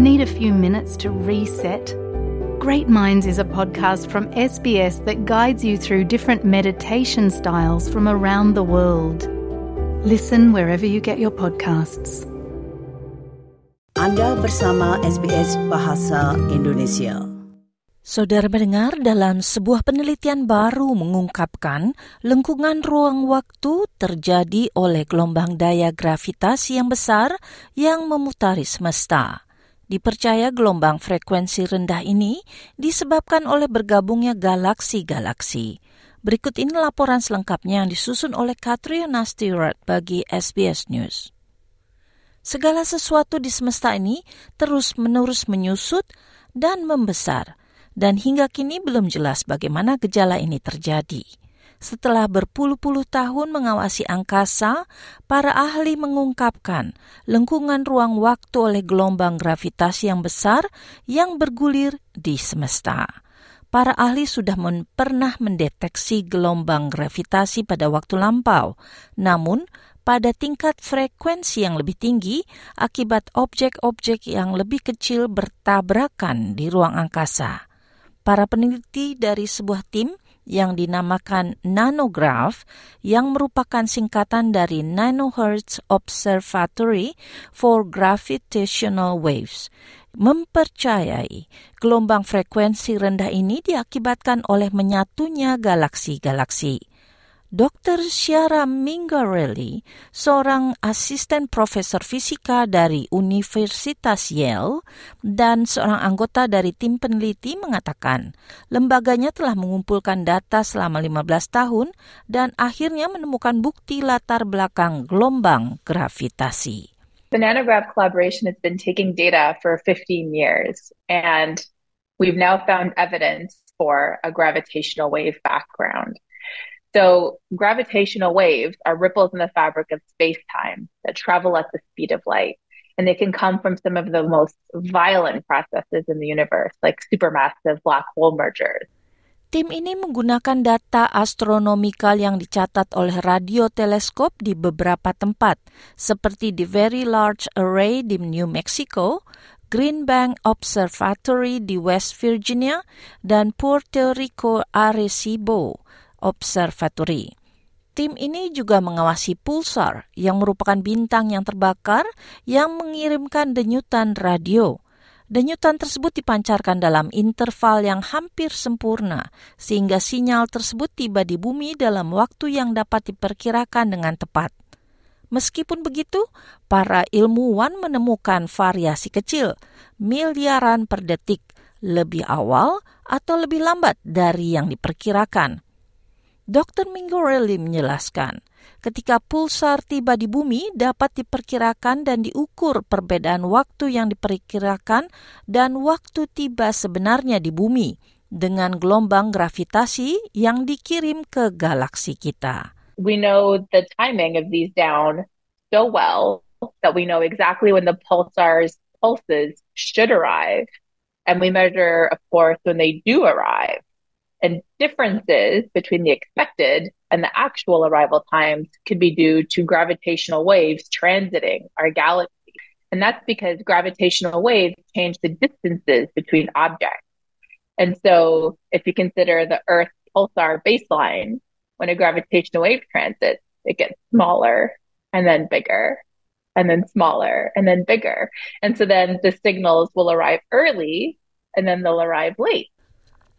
Need a few minutes to reset? Great Minds is a podcast from SBS that guides you through different meditation styles from around the world. Listen wherever you get your podcasts. Anda bersama SBS Bahasa Indonesia. Saudara mendengar dalam sebuah penelitian baru mengungkapkan lengkungan ruang waktu terjadi oleh gelombang daya gravitasi yang besar yang memutari semesta. Dipercaya gelombang frekuensi rendah ini disebabkan oleh bergabungnya galaksi-galaksi. Berikut ini laporan selengkapnya yang disusun oleh Katriana Stewart bagi SBS News. Segala sesuatu di semesta ini terus-menerus menyusut dan membesar, dan hingga kini belum jelas bagaimana gejala ini terjadi. Setelah berpuluh-puluh tahun mengawasi angkasa, para ahli mengungkapkan lengkungan ruang waktu oleh gelombang gravitasi yang besar yang bergulir di semesta. Para ahli sudah men pernah mendeteksi gelombang gravitasi pada waktu lampau, namun pada tingkat frekuensi yang lebih tinggi akibat objek-objek yang lebih kecil bertabrakan di ruang angkasa. Para peneliti dari sebuah tim yang dinamakan nanograph yang merupakan singkatan dari Nanohertz Observatory for Gravitational Waves mempercayai gelombang frekuensi rendah ini diakibatkan oleh menyatunya galaksi-galaksi. Dr. Ciara Mingarelli, seorang asisten profesor fisika dari Universitas Yale dan seorang anggota dari tim peneliti mengatakan, lembaganya telah mengumpulkan data selama 15 tahun dan akhirnya menemukan bukti latar belakang gelombang gravitasi. The Nanograph collaboration has been taking data for 15 years and we've now found evidence for a gravitational wave background. So, gravitational waves are ripples in the fabric of space time that travel at the speed of light. And they can come from some of the most violent processes in the universe, like supermassive black hole mergers. Tim ini menggunakan data astronomikal yang dicatat oleh radioteleskop di beberapa tempat, seperti di Very Large Array di New Mexico, Green Bank Observatory di West Virginia, dan Puerto Rico Arecibo. Observatory. Tim ini juga mengawasi pulsar yang merupakan bintang yang terbakar yang mengirimkan denyutan radio. Denyutan tersebut dipancarkan dalam interval yang hampir sempurna, sehingga sinyal tersebut tiba di bumi dalam waktu yang dapat diperkirakan dengan tepat. Meskipun begitu, para ilmuwan menemukan variasi kecil, miliaran per detik, lebih awal atau lebih lambat dari yang diperkirakan. Dr. Mingorelli menjelaskan, ketika pulsar tiba di bumi dapat diperkirakan dan diukur perbedaan waktu yang diperkirakan dan waktu tiba sebenarnya di bumi dengan gelombang gravitasi yang dikirim ke galaksi kita. We know the timing of these down so well that we know exactly when the pulsar's pulses should arrive. And we measure, of course, when they do arrive. And differences between the expected and the actual arrival times could be due to gravitational waves transiting our galaxy. And that's because gravitational waves change the distances between objects. And so if you consider the Earth pulsar baseline, when a gravitational wave transits, it gets smaller and then bigger and then smaller and then bigger. And so then the signals will arrive early and then they'll arrive late.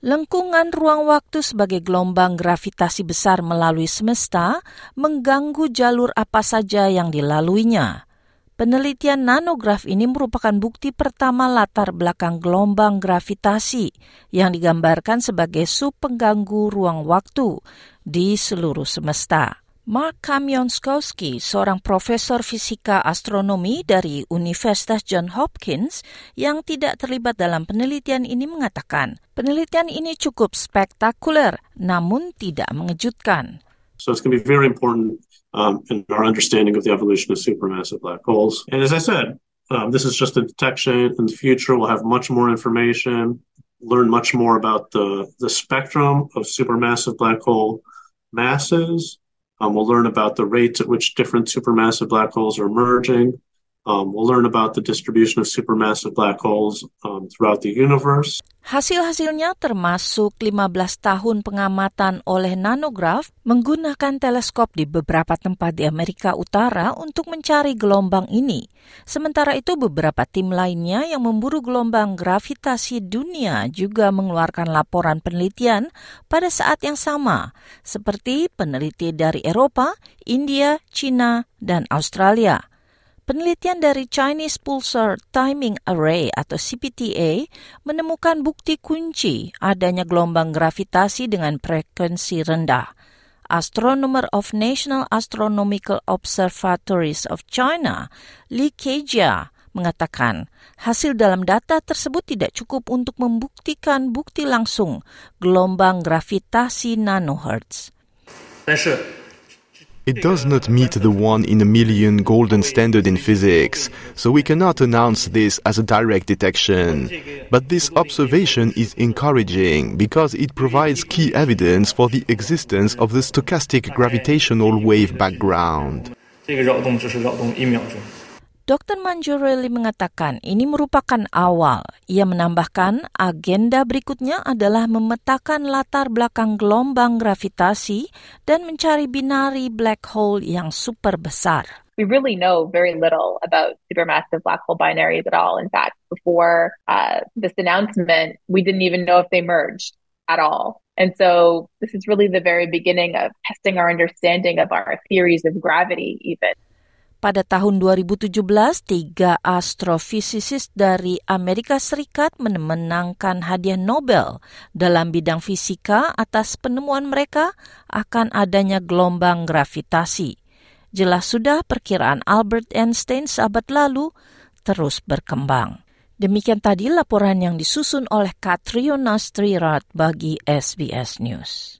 Lengkungan ruang waktu sebagai gelombang gravitasi besar melalui semesta mengganggu jalur apa saja yang dilaluinya. Penelitian nanograf ini merupakan bukti pertama latar belakang gelombang gravitasi yang digambarkan sebagai sub pengganggu ruang waktu di seluruh semesta. Mark Kamionskowski, seorang profesor fisika astronomi dari Universitas John Hopkins yang tidak terlibat dalam penelitian ini mengatakan, penelitian ini cukup spektakuler namun tidak mengejutkan. So it's going to be very important um, in our understanding of the evolution of supermassive black holes. And as I said, um, this is just a detection. In the future, we'll have much more information, learn much more about the, the spectrum of supermassive black hole masses, Um, we'll learn about the rates at which different supermassive black holes are emerging. Um, we'll learn about the distribution of supermassive black holes um, throughout the universe. Hasil-hasilnya termasuk 15 tahun pengamatan oleh nanograf menggunakan teleskop di beberapa tempat di Amerika Utara untuk mencari gelombang ini. Sementara itu beberapa tim lainnya yang memburu gelombang gravitasi dunia juga mengeluarkan laporan penelitian pada saat yang sama, seperti peneliti dari Eropa, India, China, dan Australia. Penelitian dari Chinese Pulsar Timing Array atau CPTA menemukan bukti kunci adanya gelombang gravitasi dengan frekuensi rendah. Astronomer of National Astronomical Observatories of China, Li Kejia, mengatakan hasil dalam data tersebut tidak cukup untuk membuktikan bukti langsung gelombang gravitasi nanohertz. It does not meet the one in a million golden standard in physics, so we cannot announce this as a direct detection. But this observation is encouraging because it provides key evidence for the existence of the stochastic gravitational wave background. 这个扰动只是扰动一秒钟。 Dr. Manjureli mengatakan ini merupakan awal. Ia menambahkan agenda berikutnya adalah memetakan latar belakang gelombang gravitasi dan mencari binari black hole yang super besar. we really know very little about supermassive black hole binaries at all. In fact, before uh, this announcement, we didn't even know if they merged at all. And so this is really the very beginning of testing our understanding of our theories of gravity, even. Pada tahun 2017, tiga astrofisikis dari Amerika Serikat memenangkan hadiah Nobel dalam bidang fisika atas penemuan mereka akan adanya gelombang gravitasi. Jelas sudah perkiraan Albert Einstein sahabat lalu terus berkembang. Demikian tadi laporan yang disusun oleh Katriona Strirat bagi SBS News.